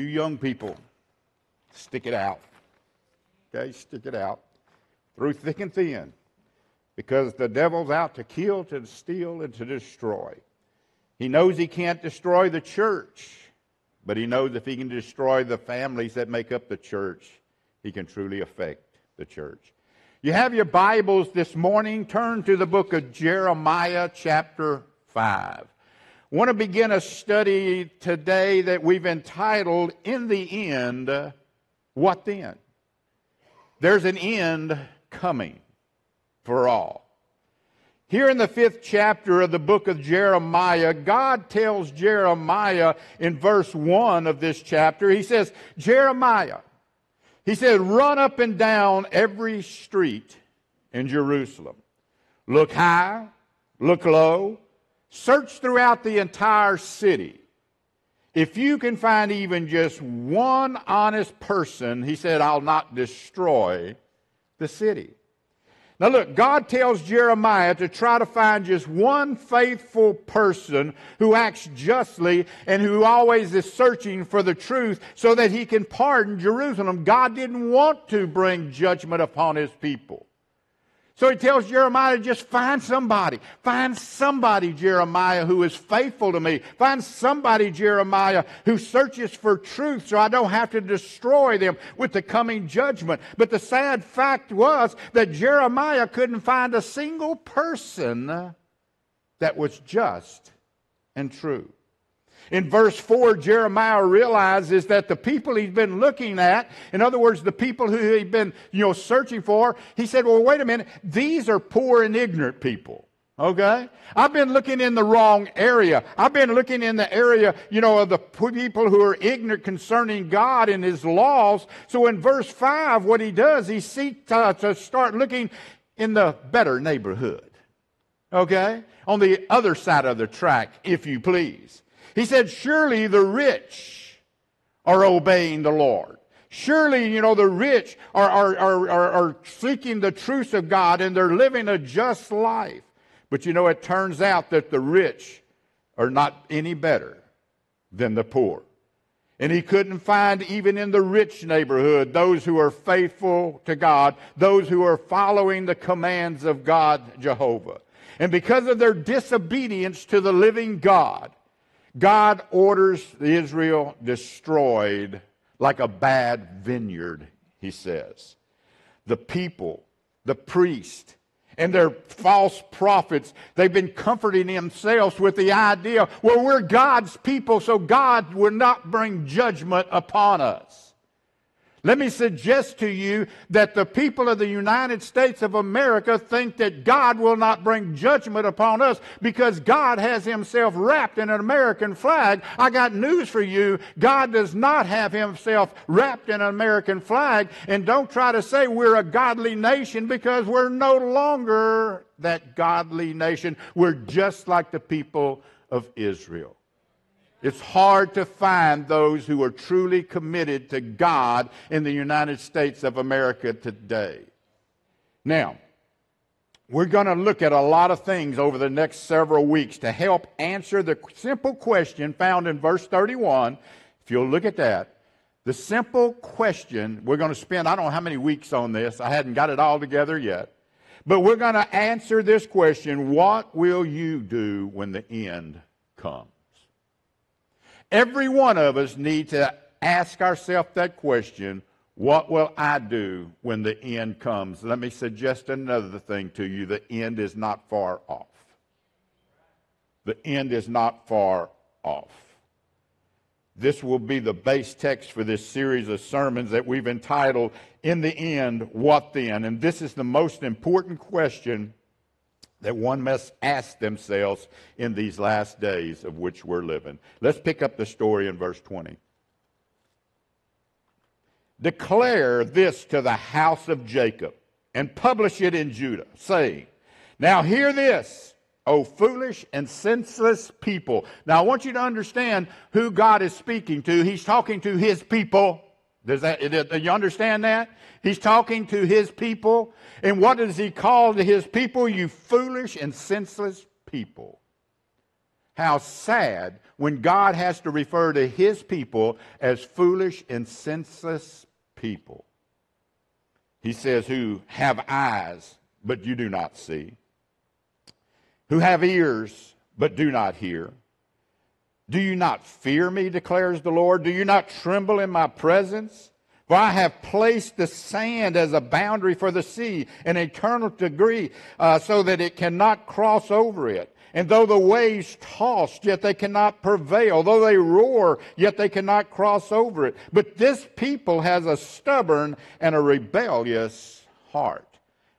You young people, stick it out. Okay, stick it out through thick and thin because the devil's out to kill, to steal, and to destroy. He knows he can't destroy the church, but he knows if he can destroy the families that make up the church, he can truly affect the church. You have your Bibles this morning. Turn to the book of Jeremiah, chapter 5. Want to begin a study today that we've entitled, In the End, What Then? There's an end coming for all. Here in the fifth chapter of the book of Jeremiah, God tells Jeremiah in verse 1 of this chapter, He says, Jeremiah, He said, run up and down every street in Jerusalem. Look high, look low, search throughout the entire city. If you can find even just one honest person, he said, I'll not destroy the city. Now, look, God tells Jeremiah to try to find just one faithful person who acts justly and who always is searching for the truth so that he can pardon Jerusalem. God didn't want to bring judgment upon his people. So he tells Jeremiah, just find somebody. Find somebody, Jeremiah, who is faithful to me. Find somebody, Jeremiah, who searches for truth so I don't have to destroy them with the coming judgment. But the sad fact was that Jeremiah couldn't find a single person that was just and true. In verse 4, Jeremiah realizes that the people he's been looking at, in other words, the people who he'd been, you know, searching for, he said, well, wait a minute, these are poor and ignorant people. Okay? I've been looking in the wrong area. I've been looking in the area, you know, of the people who are ignorant concerning God and His laws. So in verse 5, what he does, he seeks to start looking in the better neighborhood. Okay? On the other side of the track, if you please. He said, Surely the rich are obeying the Lord. Surely, you know, the rich are, are, are, are, seeking the truth of God and they're living a just life. But you know, it turns out that the rich are not any better than the poor. And he couldn't find, even in the rich neighborhood, those who are faithful to God, those who are following the commands of God, Jehovah. And because of their disobedience to the living God, God orders Israel destroyed like a bad vineyard, he says. The people, the priest, and their false prophets, they've been comforting themselves with the idea, well, we're God's people, so God will not bring judgment upon us. Let me suggest to you that the people of the United States of America think that God will not bring judgment upon us because God has himself wrapped in an American flag. I got news for you. God does not have himself wrapped in an American flag. And don't try to say we're a godly nation because we're no longer that godly nation. We're just like the people of Israel. It's hard to find those who are truly committed to God in the United States of America today. Now, we're going to look at a lot of things over the next several weeks to help answer the simple question found in verse 31. If you'll look at that, the simple question, we're going to spend, I don't know how many weeks on this. I hadn't got it all together yet. But we're going to answer this question What will you do when the end comes? Every one of us need to ask ourselves that question what will I do when the end comes? Let me suggest another thing to you. The end is not far off. The end is not far off. This will be the base text for this series of sermons that we've entitled, In the End, What Then? And this is the most important question that one must ask themselves in these last days of which we're living. Let's pick up the story in verse 20. Declare this to the house of Jacob and publish it in Judah, saying, Now hear this, O foolish and senseless people. Now I want you to understand who God is speaking to. He's talking to his people. Does that, do you understand that? He's talking to his people. And what does he call to his people? You foolish and senseless people. How sad when God has to refer to his people as foolish and senseless people. He says, who have eyes, but you do not see, who have ears, but do not hear. Do you not fear me, declares the Lord? Do you not tremble in my presence? For I have placed the sand as a boundary for the sea, an eternal degree, uh, so that it cannot cross over it. And though the waves toss, yet they cannot prevail. Though they roar, yet they cannot cross over it. But this people has a stubborn and a rebellious heart.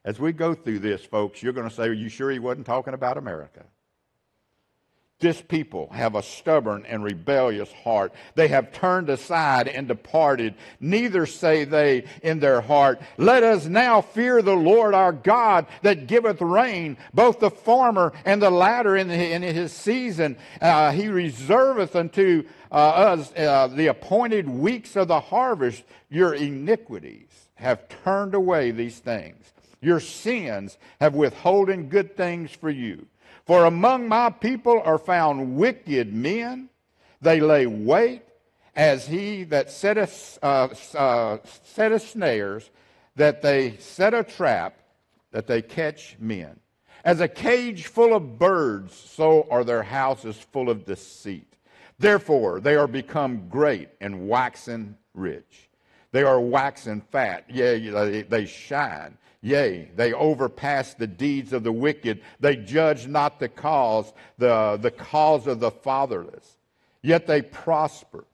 As we go through this, folks, you're going to say, Are you sure he wasn't talking about America? This people have a stubborn and rebellious heart. They have turned aside and departed. Neither say they in their heart, Let us now fear the Lord our God that giveth rain, both the former and the latter in, his season. Uh, he reserveth unto uh, us uh, the appointed weeks of the harvest. Your iniquities have turned away these things. Your sins have withholden good things for you. For among my people are found wicked men. They lay wait as he that setteth, uh, uh, snares, that they set a trap, that they catch men. As a cage full of birds, so are their houses full of deceit. Therefore, they are become great and waxen rich. They are waxen fat, yea, they shine. Yea, they overpass the deeds of the wicked. They judge not the cause, the, the cause of the fatherless. Yet they prosper.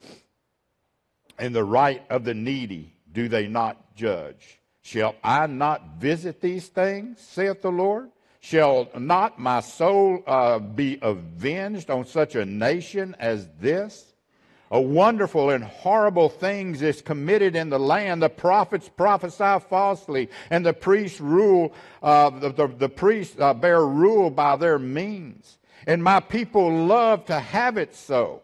And the right of the needy do they not judge. Shall I not visit these things, saith the Lord? Shall not my soul uh, be avenged on such a nation as this? A wonderful and horrible things is committed in the land. The prophets prophesy falsely, and the priests rule. Uh, the, the, the, priests uh, bear rule by their means, and my people love to have it so.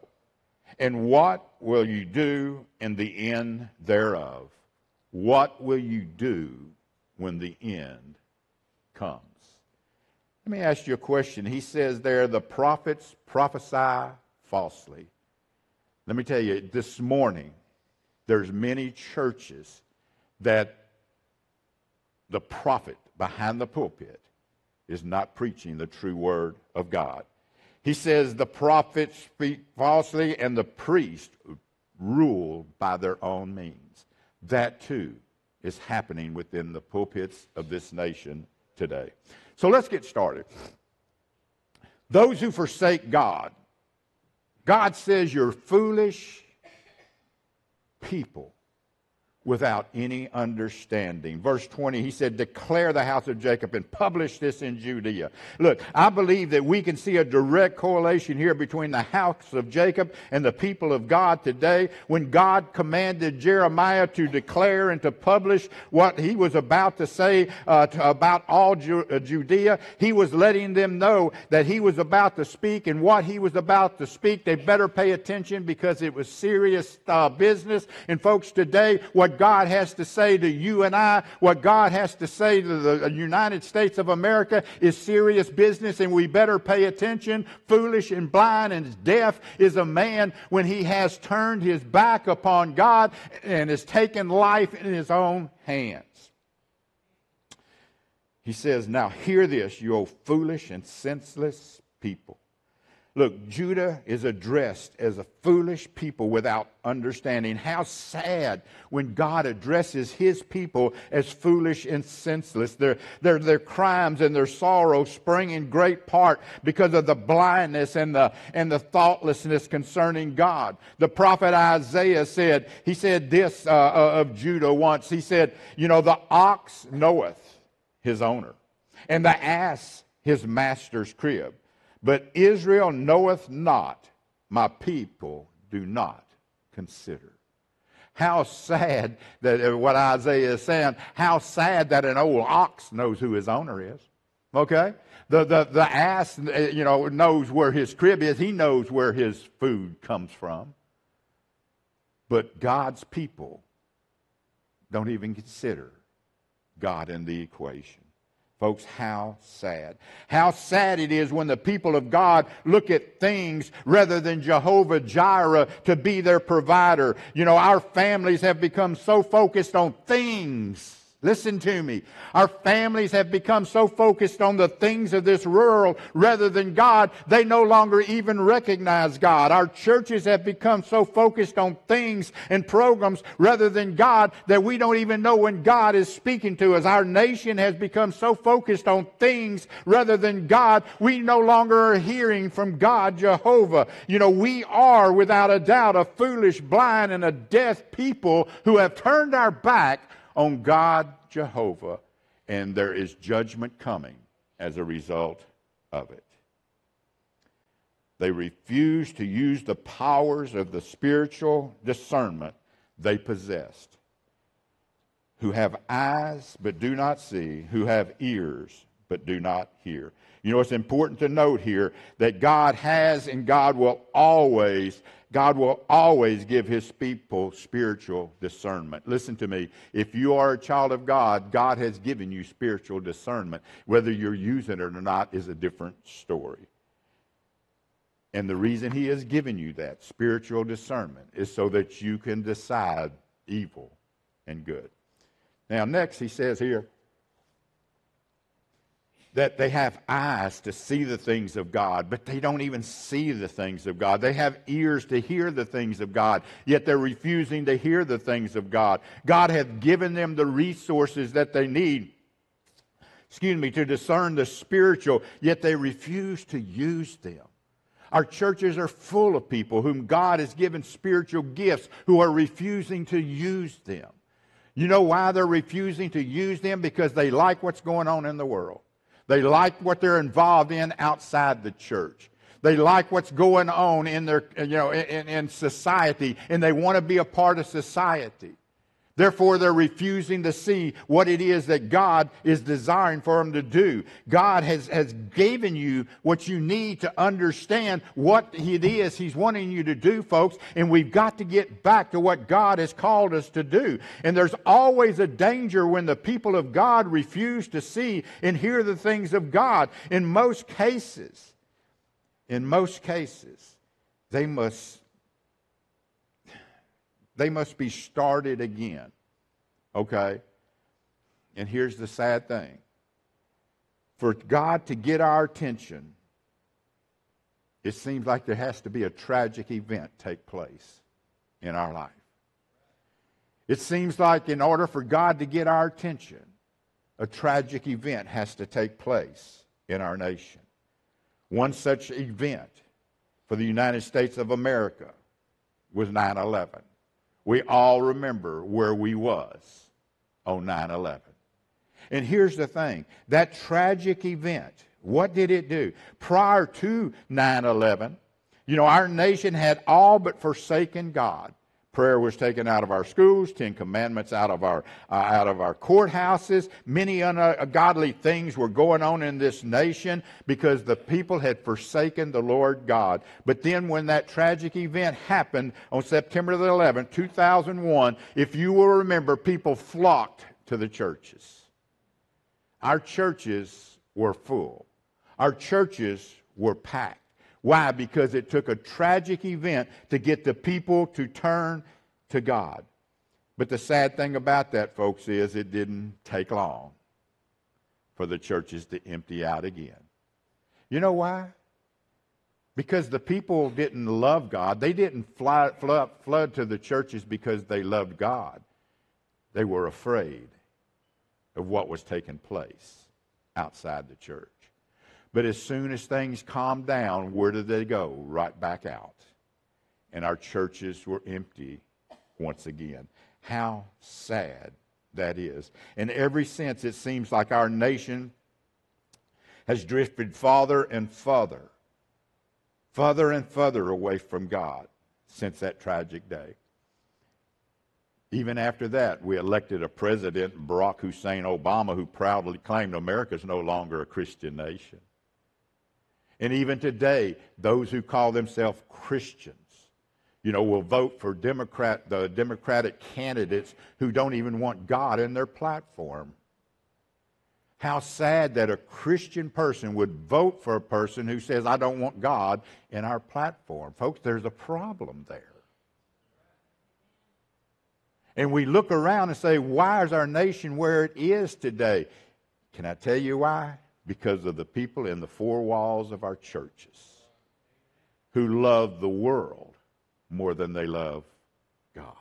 And what will you do in the end thereof? What will you do when the end comes? Let me ask you a question. He says there, the prophets prophesy falsely. Let me tell you, this morning, there's many churches that the prophet behind the pulpit is not preaching the true word of God. He says the prophets speak falsely and the priests rule by their own means. That too is happening within the pulpits of this nation today. So let's get started. Those who forsake God God says you're foolish people without any understanding. Verse 20, he said, Declare the house of Jacob and publish this in Judea. Look, I believe that we can see a direct correlation here between the house of Jacob and the people of God today. When God commanded Jeremiah to declare and to publish what he was about to say uh, to, about all Ju- uh, Judea, he was letting them know that he was about to speak, and what he was about to speak, they better pay attention because it was serious uh, business. And folks, today, what God has to say to you and I, what God has to say to the United States of America is serious business and we better pay attention. Foolish and blind and deaf is a man when he has turned his back upon God and has taken life in his own hands. He says, Now hear this, you old foolish and senseless people. Look, Judah is addressed as a foolish people without understanding. How sad when God addresses his people as foolish and senseless. Their, their, their crimes and their sorrows spring in great part because of the blindness and the, and the thoughtlessness concerning God. The prophet Isaiah said, he said this uh, uh of Judah once. He said, You know, the ox knoweth his owner, and the ass his master's crib but Israel knoweth not, my people do not consider. How sad that uh, what Isaiah is saying, how sad that an old ox knows who his owner is. Okay? The, the, the ass, uh, you know, knows where his crib is. He knows where his food comes from. But God's people don't even consider God in the equation. Folks, how sad. How sad it is when the people of God look at things rather than Jehovah Jireh to be their provider. You know, our families have become so focused on things Listen to me. Our families have become so focused on the things of this world rather than God, they no longer even recognize God. Our churches have become so focused on things and programs rather than God that we don't even know when God is speaking to us. Our nation has become so focused on things rather than God, we no longer are hearing from God, Jehovah. You know, we are without a doubt a foolish, blind, and a deaf people who have turned our back on God Jehovah, and there is judgment coming as a result of it. They refuse to use the powers of the spiritual discernment they possessed. Who have eyes but do not see, who have ears but do not hear. You know, it's important to note here that God has and God will always God will always give his people spiritual discernment. Listen to me. If you are a child of God, God has given you spiritual discernment. Whether you're using it or not is a different story. And the reason he has given you that spiritual discernment is so that you can decide evil and good. Now, next, he says here, that they have eyes to see the things of God, but they don't even see the things of God. They have ears to hear the things of God, yet they're refusing to hear the things of God. God has given them the resources that they need, excuse me, to discern the spiritual, yet they refuse to use them. Our churches are full of people whom God has given spiritual gifts who are refusing to use them. You know why they're refusing to use them? Because they like what's going on in the world. They like what they're involved in outside the church. They like what's going on in their, you know, in, in society, and they want to be a part of society. Therefore, they're refusing to see what it is that God is desiring for them to do. God has, has given you what you need to understand what it is He's wanting you to do, folks, and we've got to get back to what God has called us to do. And there's always a danger when the people of God refuse to see and hear the things of God. In most cases, in most cases, they must they must be started again. Okay? And here's the sad thing for God to get our attention, it seems like there has to be a tragic event take place in our life. It seems like in order for God to get our attention, a tragic event has to take place in our nation. One such event for the United States of America was 9 11 we all remember where we was on 9-11 and here's the thing that tragic event what did it do? Prior to 9-11 you know our nation had all but forsaken god Prayer was taken out of our schools, Ten Commandments out of our, uh, out of our courthouses. Many ungodly things were going on in this nation because the people had forsaken the Lord God. But then when that tragic event happened on September the 11th, 2001, if you will remember, people flocked to the churches. Our churches were full. Our churches were packed. Why? Because it took a tragic event to get the people to turn to God. But the sad thing about that, folks, is it didn't take long for the churches to empty out again. You know why? Because the people didn't love God. They didn't fly, flood, flood to the churches because they loved God. They were afraid of what was taking place outside the church. But as soon as things calmed down, where did they go? Right back out. And our churches were empty once again. How sad that is. In every sense, it seems like our nation has drifted farther and farther, farther and farther away from God since that tragic day. Even after that, we elected a president, Barack Hussein Obama, who proudly claimed America is no longer a Christian nation. And even today, those who call themselves Christians, you know, will vote for Democrat, the Democratic candidates who don't even want God in their platform. How sad that a Christian person would vote for a person who says, I don't want God in our platform. Folks, there's a problem there. And we look around and say, why is our nation where it is today? Can I tell you why? Because of the people in the four walls of our churches who love the world more than they love God.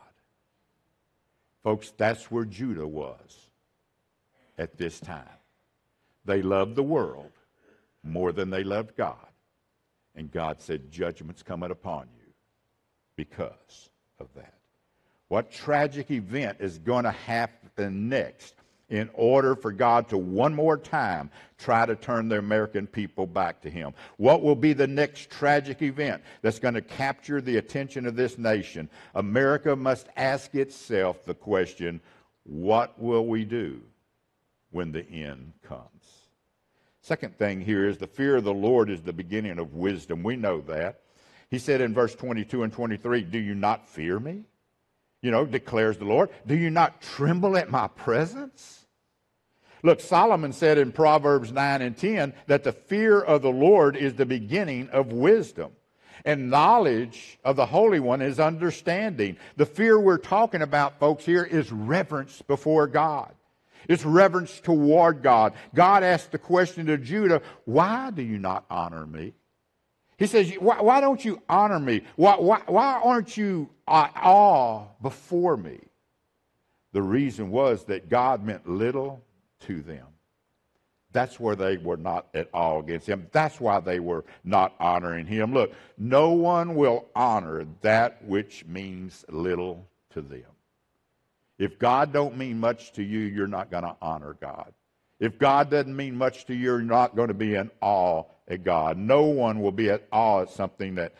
Folks, that's where Judah was at this time. They loved the world more than they loved God. And God said, Judgment's coming upon you because of that. What tragic event is going to happen next in order for God to one more time try to turn the American people back to Him? What will be the next tragic event that's going to capture the attention of this nation? America must ask itself the question what will we do when the end comes? Second thing here is the fear of the Lord is the beginning of wisdom. We know that. He said in verse 22 and 23, Do you not fear me? You know, declares the Lord. Do you not tremble at my presence? Look, Solomon said in Proverbs 9 and 10 that the fear of the Lord is the beginning of wisdom. And knowledge of the Holy One is understanding. The fear we're talking about, folks, here is reverence before God. It's reverence toward God. God asked the question to Judah, Why do you not honor me? He says, Why, why don't you honor me? Why, why, why aren't you uh, awe before me? The reason was that God meant little to them. That's where they were not at all against him. That's why they were not honoring him. Look, no one will honor that which means little to them. If God don't mean much to you, you're not going to honor God. If God doesn't mean much to you, you're not going to be in awe at God. No one will be at awe at something that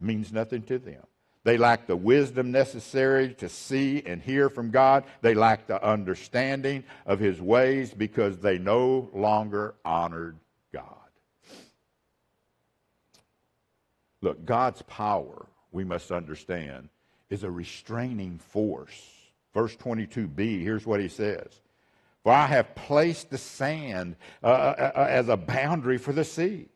means nothing to them. They lack the wisdom necessary to see and hear from God. They lack the understanding of His ways because they no longer honored God. Look, God's power, we must understand, is a restraining force. Verse 22b, here's what He says For I have placed the sand uh, uh, uh as a boundary for the sea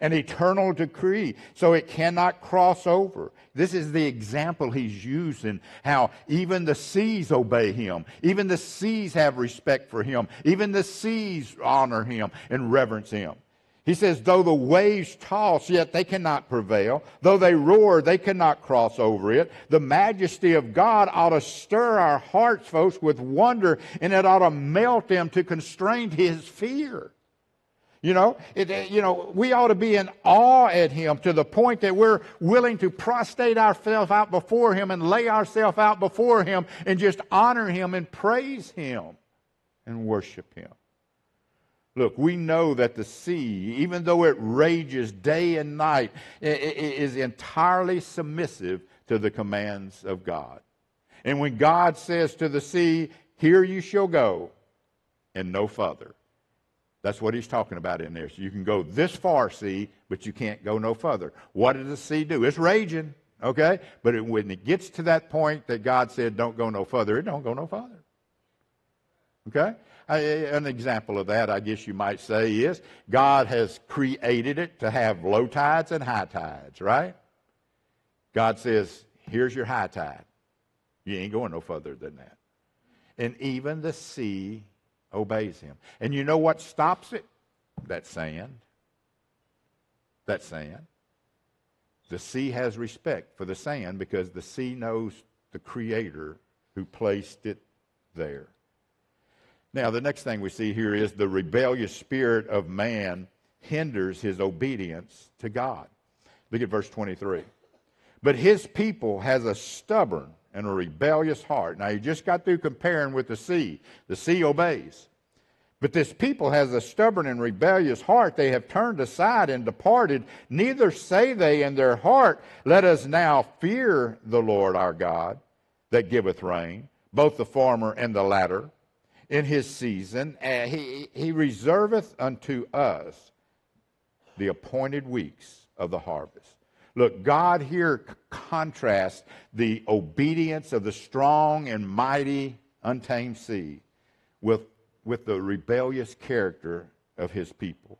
an eternal decree, so it cannot cross over. This is the example he's using how even the seas obey him. Even the seas have respect for him. Even the seas honor him and reverence him. He says, though the waves toss, yet they cannot prevail. Though they roar, they cannot cross over it. The majesty of God ought to stir our hearts, folks, with wonder, and it ought to melt them to constrain his fear. You know, it, you know, we ought to be in awe at him to the point that we're willing to prostrate ourselves out before him and lay ourselves out before him and just honor him and praise him and worship him. Look, we know that the sea, even though it rages day and night, is entirely submissive to the commands of God. And when God says to the sea, Here you shall go, and no further, that's what he's talking about in there. So you can go this far, sea, but you can't go no further. What does the sea do? It's raging, okay? But it, when it gets to that point that God said don't go no further, it don't go no further. Okay? I, an example of that, I guess you might say, is God has created it to have low tides and high tides, right? God says, here's your high tide. You ain't going no further than that. And even the sea obeys him. And you know what stops it? That sand. That sand. The sea has respect for the sand because the sea knows the Creator who placed it there. Now, the next thing we see here is the rebellious spirit of man hinders his obedience to God. Look at verse 23. But his people has a stubborn and a rebellious heart. Now, you just got through comparing with the sea. The sea obeys. But this people has a stubborn and rebellious heart. They have turned aside and departed. Neither say they in their heart, Let us now fear the Lord our God that giveth rain, both the former and the latter, in his season. And he, he reserveth unto us the appointed weeks of the harvest. Look, God here contrasts the obedience of the strong and mighty untamed sea with with the rebellious character of his people.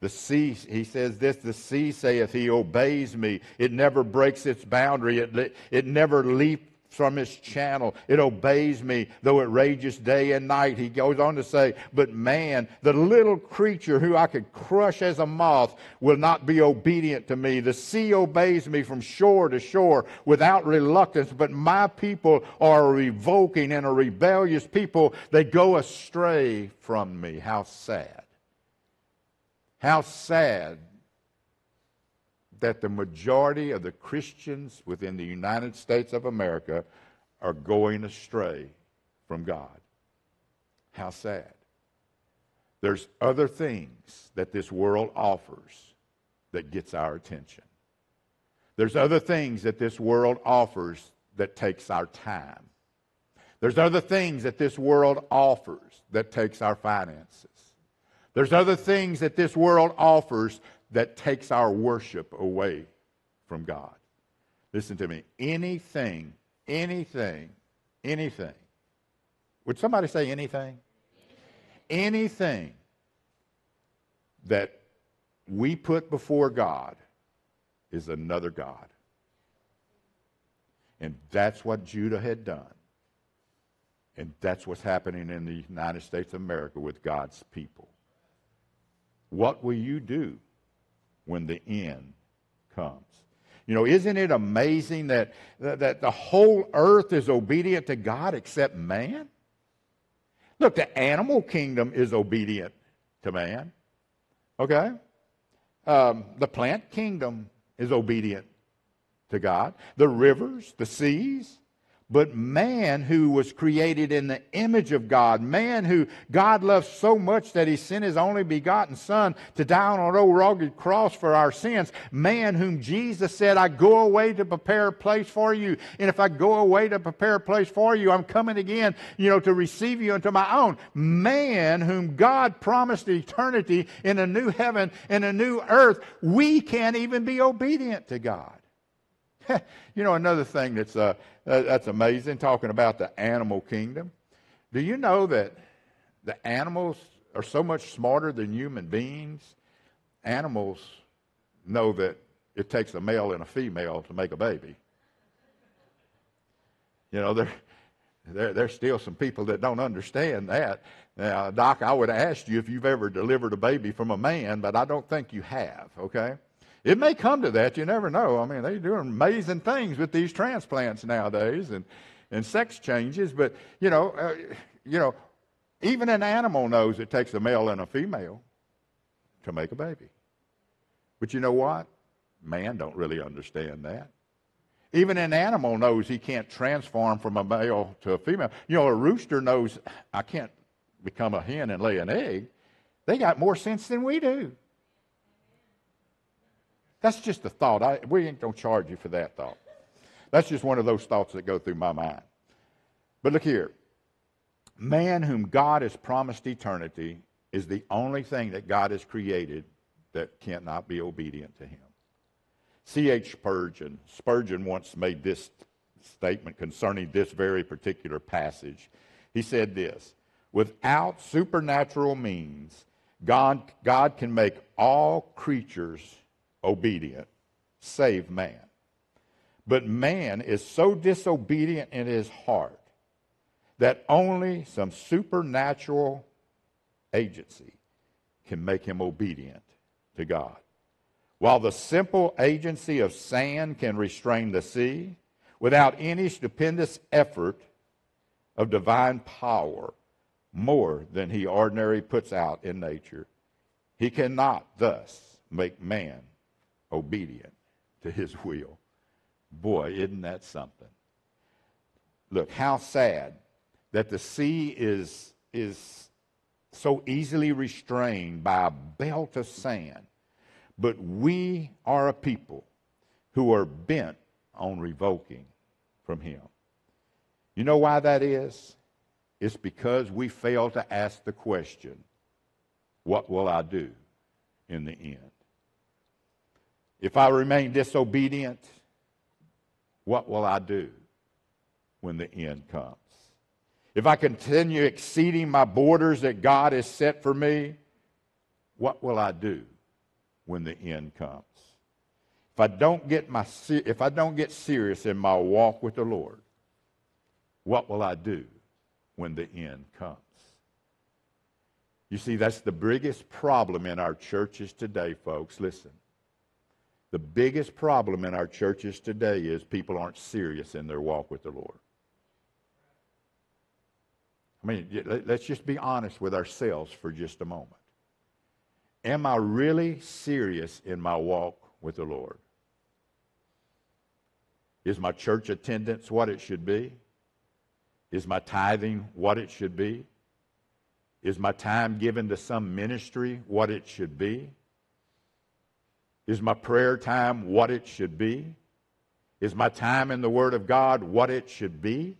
The sea, he says this, the sea saith, He obeys me. It never breaks its boundary. It, it never leaps from its channel. It obeys me, though it rages day and night. He goes on to say, But man, the little creature who I could crush as a moth, will not be obedient to me. The sea obeys me from shore to shore without reluctance, but my people are a revoking and a rebellious people. They go astray from me. How sad. How sad that the majority of the Christians within the United States of America are going astray from God. How sad. There's other things that this world offers that gets our attention. There's other things that this world offers that takes our time. There's other things that this world offers that takes our finances. There's other things that this world offers that takes our worship away from God. Listen to me. Anything, anything, anything. Would somebody say anything? Anything that we put before God is another God. And that's what Judah had done. And that's what's happening in the United States of America with God's people. What will you do when the end comes. You know, isn't it amazing that, that the whole earth is obedient to God except man? Look, the animal kingdom is obedient to man. Okay? Um, the plant kingdom is obedient to God. The rivers, the seas, but man who was created in the image of God, man who God loved so much that he sent his only begotten Son to die on an old rugged cross for our sins, man whom Jesus said, I go away to prepare a place for you. And if I go away to prepare a place for you, I'm coming again, you know, to receive you into my own. Man whom God promised eternity in a new heaven and a new earth, we can't even be obedient to God. you know, another thing that's, uh, that's amazing, talking about the animal kingdom. Do you know that the animals are so much smarter than human beings? Animals know that it takes a male and a female to make a baby. You know, there, there, there's still some people that don't understand that. Now, Doc, I would ask you if you've ever delivered a baby from a man, but I don't think you have, okay? It may come to that. You never know. I mean, they're doing amazing things with these transplants nowadays and, and sex changes. But, you know, uh, you know, even an animal knows it takes a male and a female to make a baby. But you know what? Man don't really understand that. Even an animal knows he can't transform from a male to a female. You know, a rooster knows I can't become a hen and lay an egg. They got more sense than we do. That's just a thought. I, we ain't going to charge you for that thought. That's just one of those thoughts that go through my mind. But look here. Man whom God has promised eternity is the only thing that God has created that cannot be obedient to him. C.H. Spurgeon, Spurgeon once made this statement concerning this very particular passage. He said this Without supernatural means, God, God can make all creatures obedient, save man. But man is so disobedient in his heart that only some supernatural agency can make him obedient to God. While the simple agency of sand can restrain the sea, without any stupendous effort of divine power, more than he ordinarily puts out in nature, he cannot thus make man obedient to his will. Boy, isn't that something? Look, how sad that the sea is, is so easily restrained by a belt of sand. But we are a people who are bent on revoking from him. You know why that is? It's because we fail to ask the question, what will I do in the end? If I remain disobedient, what will I do when the end comes? if I continue exceeding my borders that God has set for me, what will I do when the end comes? If I don't get my if I don't get serious in my walk with the Lord, what will I do when the end comes? You see, that's the biggest problem in our churches today, folks. Listen. The biggest problem in our churches today is people aren't serious in their walk with the Lord. I mean, let's just be honest with ourselves for just a moment. Am I really serious in my walk with the Lord? Is my church attendance what it should be? Is my tithing what it should be? Is my time given to some ministry what it should be? Is my prayer time what it should be? Is my time in the Word of God what it should be?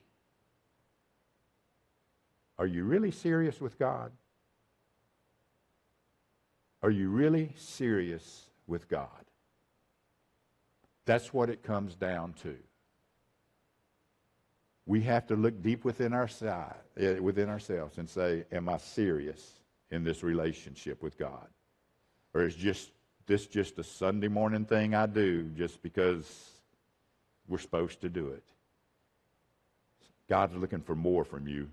Are you really serious with God? Are you really serious with God? That's what it comes down to. We have to look deep within our side, eh, within ourselves and say, Am I serious in this relationship with God? Or is just this just a Sunday morning thing I do just because we're supposed to do it? God's looking for more from you.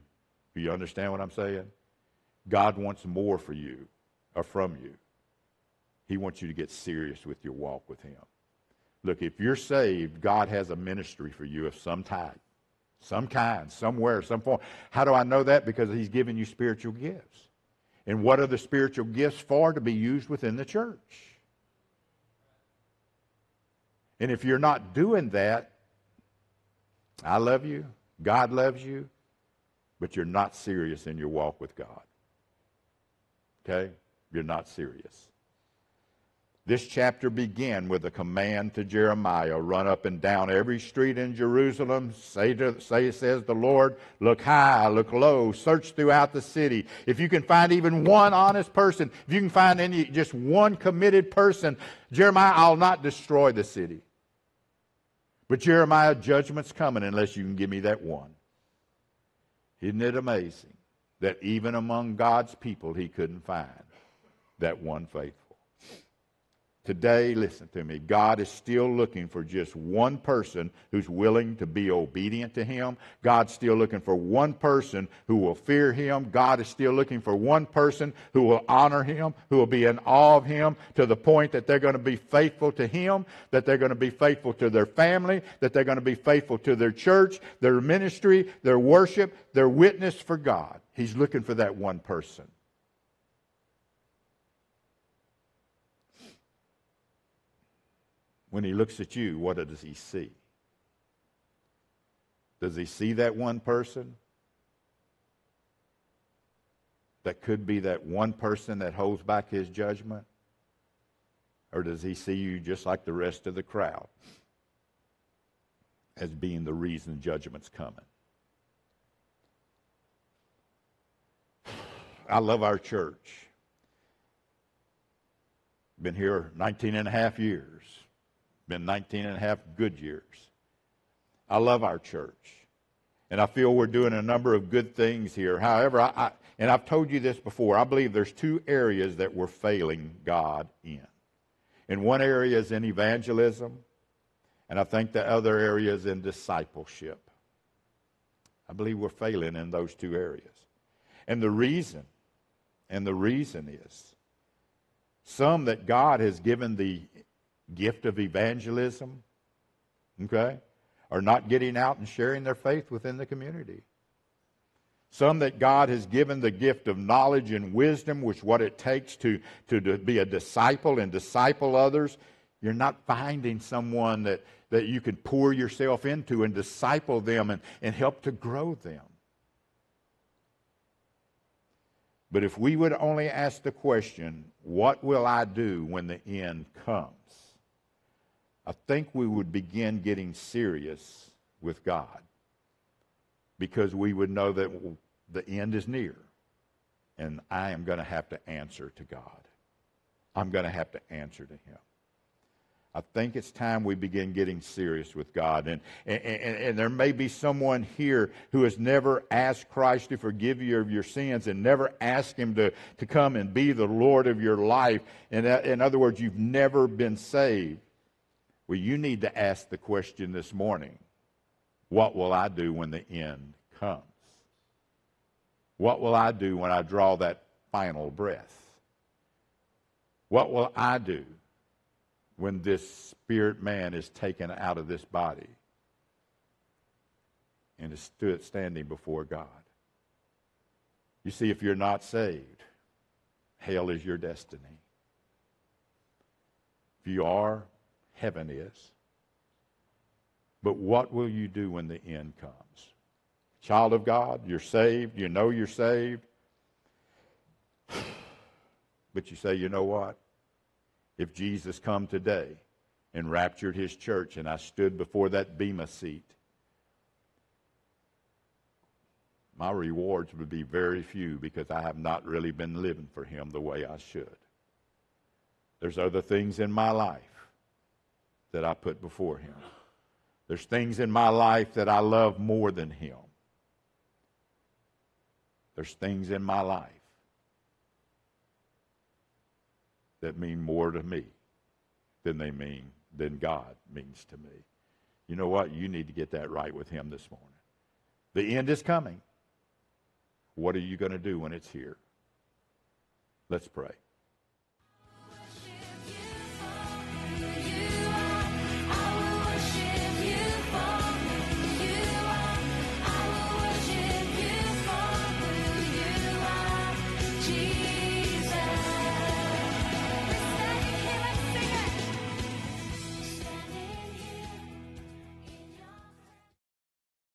Do you understand what I'm saying? God wants more for you or from you. He wants you to get serious with your walk with Him. Look, if you're saved, God has a ministry for you of some type, some kind, somewhere, some form. How do I know that? Because He's given you spiritual gifts. And what are the spiritual gifts for? To be used within the church. And if you're not doing that, I love you, God loves you, but you're not serious in your walk with God. Okay? You're not serious. This chapter began with a command to Jeremiah run up and down every street in Jerusalem. Say, to, say, says the Lord, look high, look low, search throughout the city. If you can find even one honest person, if you can find any, just one committed person, Jeremiah, I'll not destroy the city. But Jeremiah, judgment's coming unless you can give me that one. Isn't it amazing that even among God's people, he couldn't find that one faithful? Today, listen to me, God is still looking for just one person who's willing to be obedient to Him. God's still looking for one person who will fear Him. God is still looking for one person who will honor Him, who will be in awe of Him to the point that they're going to be faithful to Him, that they're going to be faithful to their family, that they're going to be faithful to their church, their ministry, their worship, their witness for God. He's looking for that one person. When he looks at you, what does he see? Does he see that one person? That could be that one person that holds back his judgment? Or does he see you just like the rest of the crowd as being the reason judgment's coming? I love our church. Been here 19 and a half years been 19 and a half good years. I love our church. And I feel we're doing a number of good things here. However, I, I, and I've told you this before, I believe there's two areas that we're failing God in. And one area is in evangelism, and I think the other area is in discipleship. I believe we're failing in those two areas. And the reason, and the reason is some that God has given the gift of evangelism, okay, are not getting out and sharing their faith within the community. Some that God has given the gift of knowledge and wisdom, which what it takes to, to, to be a disciple and disciple others. You're not finding someone that, that you can pour yourself into and disciple them and, and help to grow them. But if we would only ask the question, what will I do when the end comes? I think we would begin getting serious with God because we would know that the end is near and I am going to have to answer to God. I'm going to have to answer to Him. I think it's time we begin getting serious with God. And, and, and, and, there may be someone here who has never asked Christ to forgive you of your sins and never asked Him to, to come and be the Lord of your life. In, uh, in other words, you've never been saved. Well, you need to ask the question this morning what will I do when the end comes? What will I do when I draw that final breath? What will I do when this spirit man is taken out of this body and is stood standing before God? You see, if you're not saved, hell is your destiny. If you are, heaven is. But what will you do when the end comes? Child of God, you're saved. You know you're saved. But you say, you know what? If Jesus come today and raptured his church and I stood before that bema seat, my rewards would be very few because I have not really been living for him the way I should. There's other things in my life that I put before him. There's things in my life that I love more than him. There's things in my life that mean more to me than they mean than God means to me. You know what? You need to get that right with him this morning. The end is coming. What are you going to do when it's here? Let's pray.